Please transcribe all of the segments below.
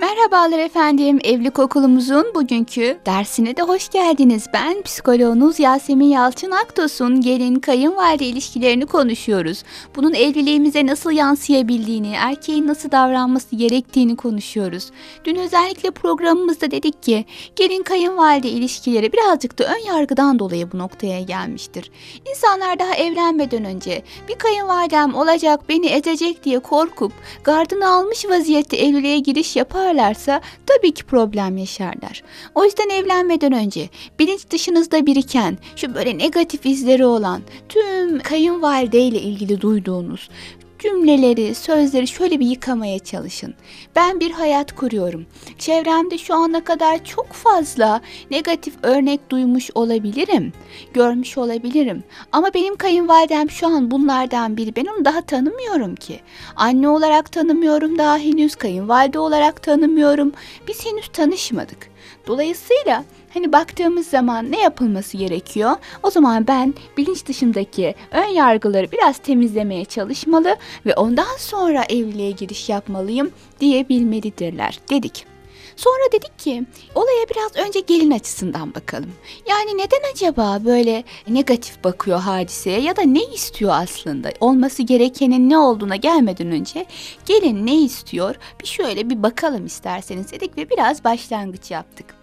Merhabalar efendim. Evlilik okulumuzun bugünkü dersine de hoş geldiniz. Ben psikoloğunuz Yasemin Yalçın Aktos'un gelin kayınvalide ilişkilerini konuşuyoruz. Bunun evliliğimize nasıl yansıyabildiğini, erkeğin nasıl davranması gerektiğini konuşuyoruz. Dün özellikle programımızda dedik ki gelin kayınvalide ilişkileri birazcık da ön yargıdan dolayı bu noktaya gelmiştir. İnsanlar daha evlenmeden önce bir kayınvalidem olacak beni ezecek diye korkup gardını almış vaziyette evliliğe giriş yapar yaparlarsa tabii ki problem yaşarlar. O yüzden evlenmeden önce bilinç dışınızda biriken şu böyle negatif izleri olan tüm kayınvalide ile ilgili duyduğunuz cümleleri, sözleri şöyle bir yıkamaya çalışın. Ben bir hayat kuruyorum. Çevremde şu ana kadar çok fazla negatif örnek duymuş olabilirim. Görmüş olabilirim. Ama benim kayınvalidem şu an bunlardan biri. Ben onu daha tanımıyorum ki. Anne olarak tanımıyorum daha henüz. Kayınvalide olarak tanımıyorum. Biz henüz tanışmadık. Dolayısıyla Hani baktığımız zaman ne yapılması gerekiyor? O zaman ben bilinç dışındaki ön yargıları biraz temizlemeye çalışmalı ve ondan sonra evliliğe giriş yapmalıyım diyebilmelidirler dedik. Sonra dedik ki olaya biraz önce gelin açısından bakalım. Yani neden acaba böyle negatif bakıyor hadiseye ya da ne istiyor aslında? Olması gerekenin ne olduğuna gelmeden önce gelin ne istiyor? Bir şöyle bir bakalım isterseniz dedik ve biraz başlangıç yaptık.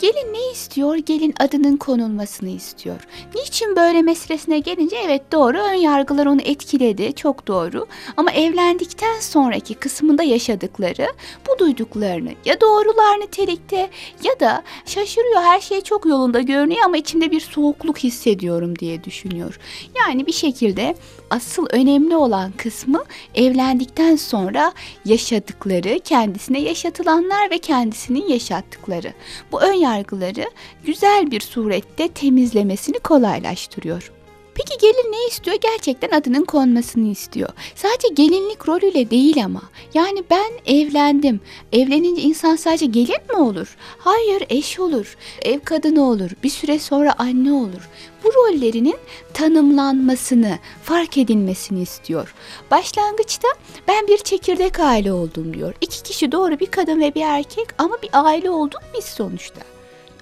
Gelin ne istiyor? Gelin adının konulmasını istiyor. Niçin böyle meselesine gelince evet doğru ön yargılar onu etkiledi. Çok doğru. Ama evlendikten sonraki kısmında yaşadıkları bu duyduklarını ya doğrular nitelikte ya da şaşırıyor her şey çok yolunda görünüyor ama içinde bir soğukluk hissediyorum diye düşünüyor. Yani bir şekilde asıl önemli olan kısmı evlendikten sonra yaşadıkları, kendisine yaşatılanlar ve kendisinin yaşattıkları. Bu ön yargıları güzel bir surette temizlemesini kolaylaştırıyor. Peki gelin ne istiyor? Gerçekten adının konmasını istiyor. Sadece gelinlik rolüyle değil ama. Yani ben evlendim. Evlenince insan sadece gelin mi olur? Hayır, eş olur. Ev kadını olur. Bir süre sonra anne olur. Bu rollerinin tanımlanmasını, fark edilmesini istiyor. Başlangıçta ben bir çekirdek aile oldum diyor. İki kişi doğru bir kadın ve bir erkek ama bir aile olduk biz sonuçta.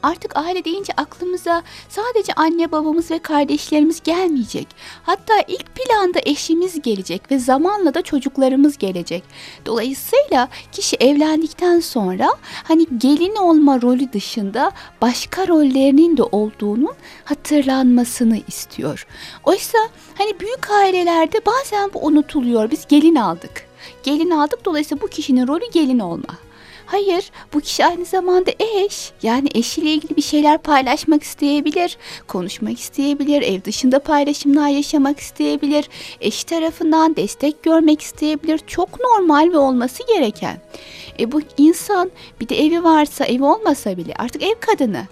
Artık aile deyince aklımıza sadece anne babamız ve kardeşlerimiz gelmeyecek. Hatta ilk planda eşimiz gelecek ve zamanla da çocuklarımız gelecek. Dolayısıyla kişi evlendikten sonra hani gelin olma rolü dışında başka rollerinin de olduğunun hatırlanmasını istiyor. Oysa hani büyük ailelerde bazen bu unutuluyor. Biz gelin aldık. Gelin aldık dolayısıyla bu kişinin rolü gelin olma. Hayır, bu kişi aynı zamanda eş. Yani eşiyle ilgili bir şeyler paylaşmak isteyebilir, konuşmak isteyebilir, ev dışında paylaşımlar yaşamak isteyebilir, eş tarafından destek görmek isteyebilir. Çok normal ve olması gereken. E bu insan bir de evi varsa, evi olmasa bile artık ev kadını.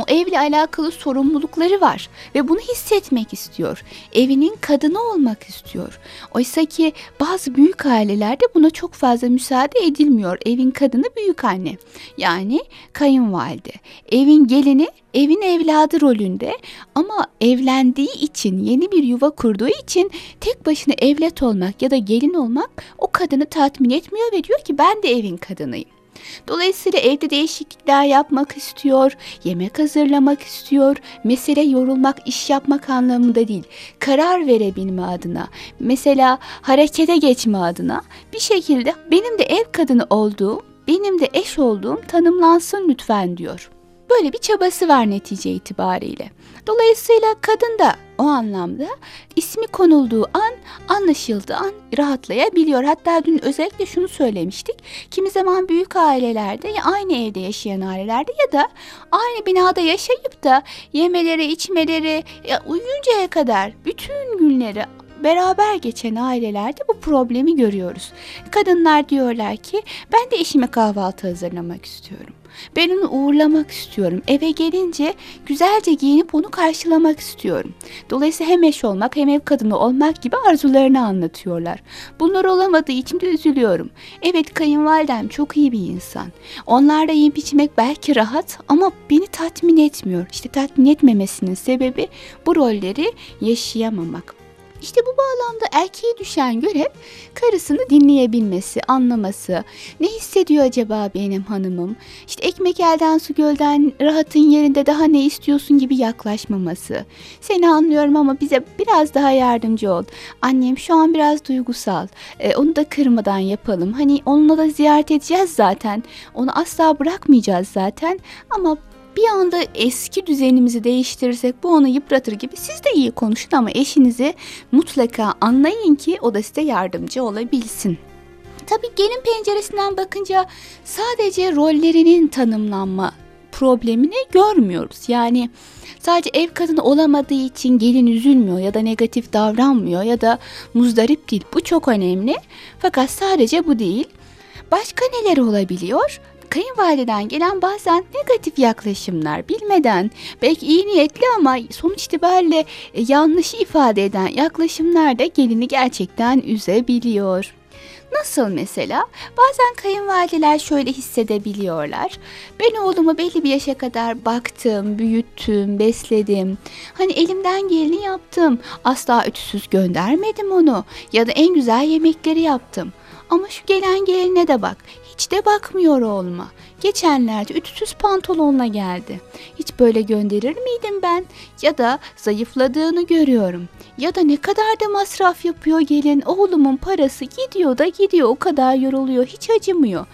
O evle alakalı sorumlulukları var ve bunu hissetmek istiyor. Evinin kadını olmak istiyor. Oysa ki bazı büyük ailelerde buna çok fazla müsaade edilmiyor. Evin kadını büyük anne. Yani kayınvalide. Evin gelini evin evladı rolünde ama evlendiği için yeni bir yuva kurduğu için tek başına evlat olmak ya da gelin olmak o kadını tatmin etmiyor ve diyor ki ben de evin kadınıyım. Dolayısıyla evde değişiklikler yapmak istiyor, yemek hazırlamak istiyor. Mesele yorulmak, iş yapmak anlamında değil. Karar verebilme adına, mesela harekete geçme adına bir şekilde benim de ev kadını olduğum, benim de eş olduğum tanımlansın lütfen diyor. Böyle bir çabası var netice itibariyle. Dolayısıyla kadın da o anlamda ismi konulduğu an anlaşıldığı an rahatlayabiliyor. Hatta dün özellikle şunu söylemiştik. Kimi zaman büyük ailelerde ya aynı evde yaşayan ailelerde ya da aynı binada yaşayıp da yemeleri, içmeleri, ya uyuyuncaya kadar bütün günleri beraber geçen ailelerde bu problemi görüyoruz. Kadınlar diyorlar ki ben de eşime kahvaltı hazırlamak istiyorum. Ben onu uğurlamak istiyorum. Eve gelince güzelce giyinip onu karşılamak istiyorum. Dolayısıyla hem eş olmak hem ev kadını olmak gibi arzularını anlatıyorlar. Bunlar olamadığı için de üzülüyorum. Evet kayınvalidem çok iyi bir insan. Onlarla yiyip içmek belki rahat ama beni tatmin etmiyor. İşte tatmin etmemesinin sebebi bu rolleri yaşayamamak. İşte bu bağlamda erkeğe düşen görev karısını dinleyebilmesi, anlaması. Ne hissediyor acaba benim hanımım? İşte ekmek elden su gölden rahatın yerinde daha ne istiyorsun gibi yaklaşmaması. Seni anlıyorum ama bize biraz daha yardımcı ol. Annem şu an biraz duygusal. Ee, onu da kırmadan yapalım. Hani onunla da ziyaret edeceğiz zaten. Onu asla bırakmayacağız zaten. Ama bir anda eski düzenimizi değiştirirsek bu onu yıpratır gibi siz de iyi konuşun ama eşinizi mutlaka anlayın ki o da size yardımcı olabilsin. Tabii gelin penceresinden bakınca sadece rollerinin tanımlanma problemini görmüyoruz. Yani sadece ev kadını olamadığı için gelin üzülmüyor ya da negatif davranmıyor ya da muzdarip değil. Bu çok önemli. Fakat sadece bu değil. Başka neler olabiliyor? Kayınvalideden gelen bazen negatif yaklaşımlar bilmeden belki iyi niyetli ama sonuç itibariyle e, yanlış ifade eden yaklaşımlar da gelini gerçekten üzebiliyor. Nasıl mesela? Bazen kayınvalideler şöyle hissedebiliyorlar. Ben oğlumu belli bir yaşa kadar baktım, büyüttüm, besledim. Hani elimden geleni yaptım. Asla ütüsüz göndermedim onu. Ya da en güzel yemekleri yaptım. Ama şu gelen geline de bak. Hiç de bakmıyor olma. Geçenlerde ütüsüz pantolonla geldi. Hiç böyle gönderir miydim ben? Ya da zayıfladığını görüyorum. Ya da ne kadar da masraf yapıyor gelin. Oğlumun parası gidiyor da gidiyor. O kadar yoruluyor. Hiç acımıyor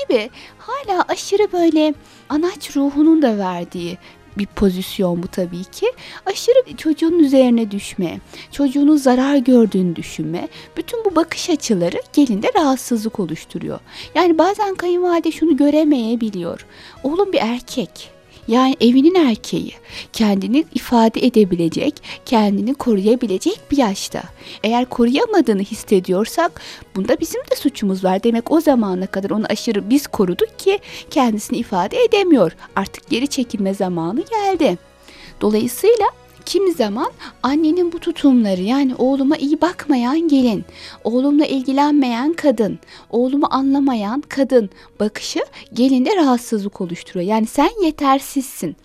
gibi hala aşırı böyle anaç ruhunun da verdiği bir pozisyon bu tabii ki. Aşırı çocuğun üzerine düşme, çocuğunun zarar gördüğünü düşünme. Bütün bu bakış açıları gelinde rahatsızlık oluşturuyor. Yani bazen kayınvalide şunu göremeyebiliyor. Oğlum bir erkek yani evinin erkeği kendini ifade edebilecek, kendini koruyabilecek bir yaşta. Eğer koruyamadığını hissediyorsak bunda bizim de suçumuz var. Demek o zamana kadar onu aşırı biz koruduk ki kendisini ifade edemiyor. Artık geri çekilme zamanı geldi. Dolayısıyla Kimi zaman annenin bu tutumları yani oğluma iyi bakmayan gelin, oğlumla ilgilenmeyen kadın, oğlumu anlamayan kadın bakışı gelinde rahatsızlık oluşturuyor. Yani sen yetersizsin.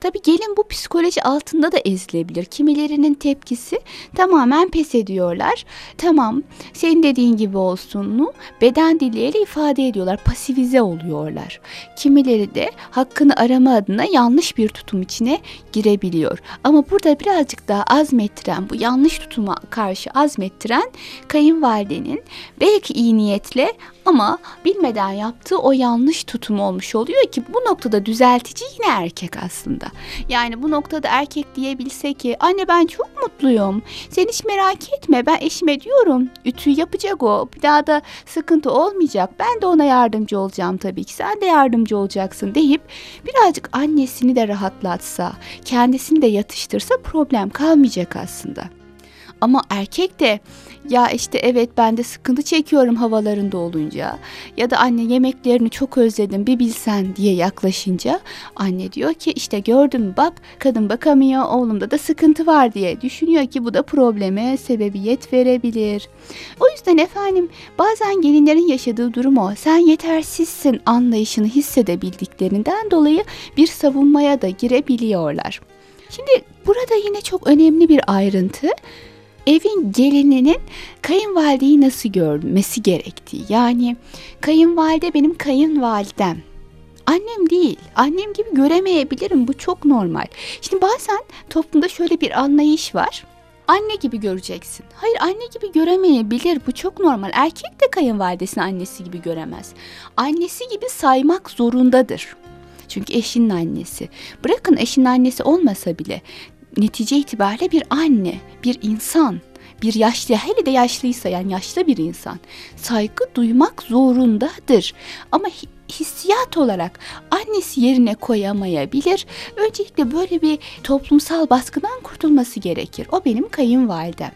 Tabii gelin bu psikoloji altında da ezilebilir. Kimilerinin tepkisi tamamen pes ediyorlar. Tamam senin dediğin gibi olsun mu? Beden dilleriyle ifade ediyorlar. Pasivize oluyorlar. Kimileri de hakkını arama adına yanlış bir tutum içine girebiliyor. Ama burada birazcık daha azmettiren, bu yanlış tutuma karşı azmettiren kayınvalidenin belki iyi niyetle ama bilmeden yaptığı o yanlış tutum olmuş oluyor ki bu noktada düzeltici yine erkek aslında. Yani bu noktada erkek diyebilse ki anne ben çok mutluyum. Sen hiç merak etme ben eşime diyorum. Ütü yapacak o. Bir daha da sıkıntı olmayacak. Ben de ona yardımcı olacağım tabii ki. Sen de yardımcı olacaksın deyip birazcık annesini de rahatlatsa, kendisini de yatıştırsa problem kalmayacak aslında. Ama erkek de ya işte evet ben de sıkıntı çekiyorum havalarında olunca. Ya da anne yemeklerini çok özledim bir bilsen. diye yaklaşınca anne diyor ki işte gördün mü bak kadın bakamıyor oğlumda da sıkıntı var. diye düşünüyor ki bu da probleme sebebiyet verebilir. O yüzden efendim bazen gelinlerin yaşadığı durum o. Sen yetersizsin anlayışını hissedebildiklerinden dolayı bir savunmaya da girebiliyorlar. Şimdi burada yine çok önemli bir ayrıntı evin gelininin kayınvalideyi nasıl görmesi gerektiği. Yani kayınvalide benim kayınvalidem. Annem değil. Annem gibi göremeyebilirim. Bu çok normal. Şimdi bazen toplumda şöyle bir anlayış var. Anne gibi göreceksin. Hayır anne gibi göremeyebilir. Bu çok normal. Erkek de kayınvalidesini annesi gibi göremez. Annesi gibi saymak zorundadır. Çünkü eşinin annesi. Bırakın eşinin annesi olmasa bile netice itibariyle bir anne, bir insan, bir yaşlı hele de yaşlıysa yani yaşlı bir insan saygı duymak zorundadır. Ama hissiyat olarak annesi yerine koyamayabilir. Öncelikle böyle bir toplumsal baskıdan kurtulması gerekir. O benim kayınvalidem.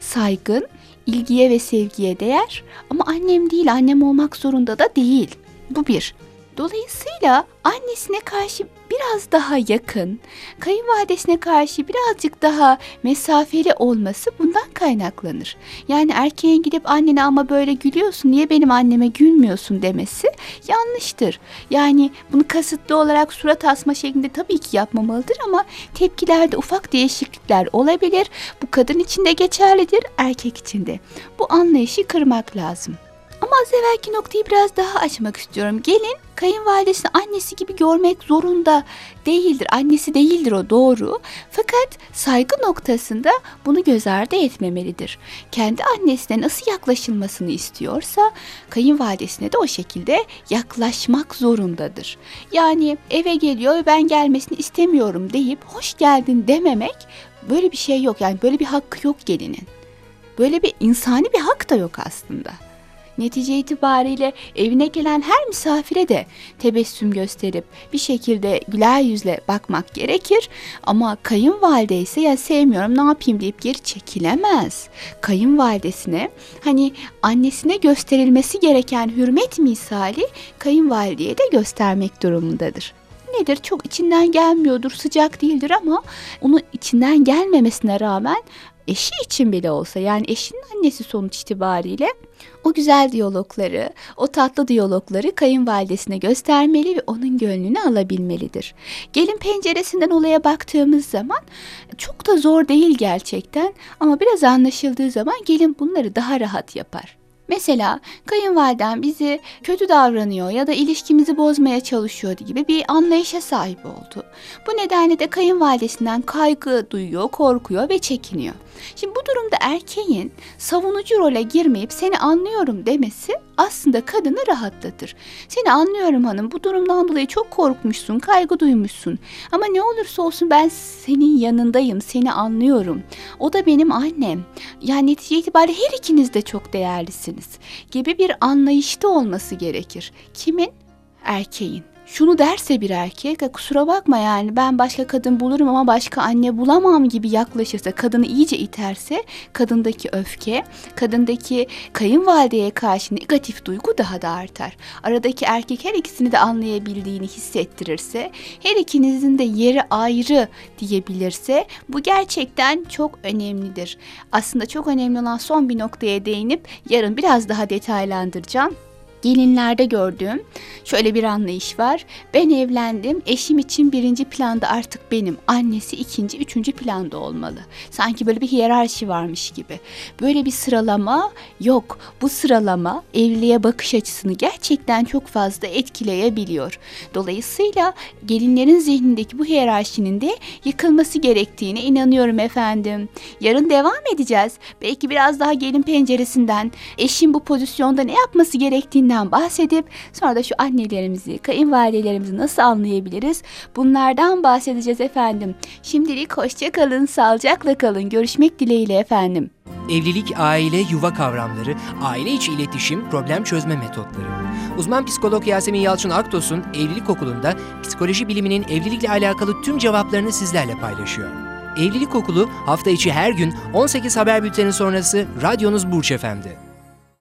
saygın, ilgiye ve sevgiye değer ama annem değil, annem olmak zorunda da değil. Bu bir. Dolayısıyla annesine karşı biraz daha yakın, kayınvalidesine karşı birazcık daha mesafeli olması bundan kaynaklanır. Yani erkeğin gidip annene ama böyle gülüyorsun niye benim anneme gülmüyorsun demesi yanlıştır. Yani bunu kasıtlı olarak surat asma şeklinde tabii ki yapmamalıdır ama tepkilerde ufak değişiklikler olabilir. Bu kadın için de geçerlidir, erkek için de. Bu anlayışı kırmak lazım. Ama az evvelki noktayı biraz daha açmak istiyorum. Gelin kayınvalidesini annesi gibi görmek zorunda değildir. Annesi değildir o doğru. Fakat saygı noktasında bunu göz ardı etmemelidir. Kendi annesine nasıl yaklaşılmasını istiyorsa kayınvalidesine de o şekilde yaklaşmak zorundadır. Yani eve geliyor ve ben gelmesini istemiyorum deyip hoş geldin dememek böyle bir şey yok. Yani böyle bir hakkı yok gelinin. Böyle bir insani bir hak da yok aslında. Netice itibariyle evine gelen her misafire de tebessüm gösterip bir şekilde güler yüzle bakmak gerekir. Ama kayınvalide ise ya sevmiyorum ne yapayım deyip geri çekilemez. Kayınvalidesine hani annesine gösterilmesi gereken hürmet misali kayınvalideye de göstermek durumundadır nedir? Çok içinden gelmiyordur, sıcak değildir ama onu içinden gelmemesine rağmen eşi için bile olsa yani eşinin annesi sonuç itibariyle o güzel diyalogları, o tatlı diyalogları kayınvalidesine göstermeli ve onun gönlünü alabilmelidir. Gelin penceresinden olaya baktığımız zaman çok da zor değil gerçekten ama biraz anlaşıldığı zaman gelin bunları daha rahat yapar. Mesela kayınvaliden bizi kötü davranıyor ya da ilişkimizi bozmaya çalışıyor gibi bir anlayışa sahip oldu. Bu nedenle de kayınvalidesinden kaygı duyuyor, korkuyor ve çekiniyor. Şimdi bu durumda erkeğin savunucu role girmeyip seni anlıyorum demesi aslında kadını rahatlatır. Seni anlıyorum hanım bu durumdan dolayı çok korkmuşsun, kaygı duymuşsun. Ama ne olursa olsun ben senin yanındayım, seni anlıyorum. O da benim annem. Yani netice itibariyle her ikiniz de çok değerlisiniz gibi bir anlayışta olması gerekir. Kimin? Erkeğin şunu derse bir erkek kusura bakma yani ben başka kadın bulurum ama başka anne bulamam gibi yaklaşırsa kadını iyice iterse kadındaki öfke kadındaki kayınvalideye karşı negatif duygu daha da artar. Aradaki erkek her ikisini de anlayabildiğini hissettirirse her ikinizin de yeri ayrı diyebilirse bu gerçekten çok önemlidir. Aslında çok önemli olan son bir noktaya değinip yarın biraz daha detaylandıracağım gelinlerde gördüğüm şöyle bir anlayış var. Ben evlendim, eşim için birinci planda artık benim, annesi ikinci, üçüncü planda olmalı. Sanki böyle bir hiyerarşi varmış gibi. Böyle bir sıralama yok. Bu sıralama evliliğe bakış açısını gerçekten çok fazla etkileyebiliyor. Dolayısıyla gelinlerin zihnindeki bu hiyerarşinin de yıkılması gerektiğine inanıyorum efendim. Yarın devam edeceğiz. Belki biraz daha gelin penceresinden, eşin bu pozisyonda ne yapması gerektiğinden bunlardan bahsedip sonra da şu annelerimizi, kayınvalidelerimizi nasıl anlayabiliriz? Bunlardan bahsedeceğiz efendim. Şimdilik hoşça kalın, sağlıcakla kalın. Görüşmek dileğiyle efendim. Evlilik, aile, yuva kavramları, aile içi iletişim, problem çözme metotları. Uzman psikolog Yasemin Yalçın Aktos'un Evlilik Okulu'nda psikoloji biliminin evlilikle alakalı tüm cevaplarını sizlerle paylaşıyor. Evlilik Okulu hafta içi her gün 18 haber bülteni sonrası radyonuz Burç Efendi.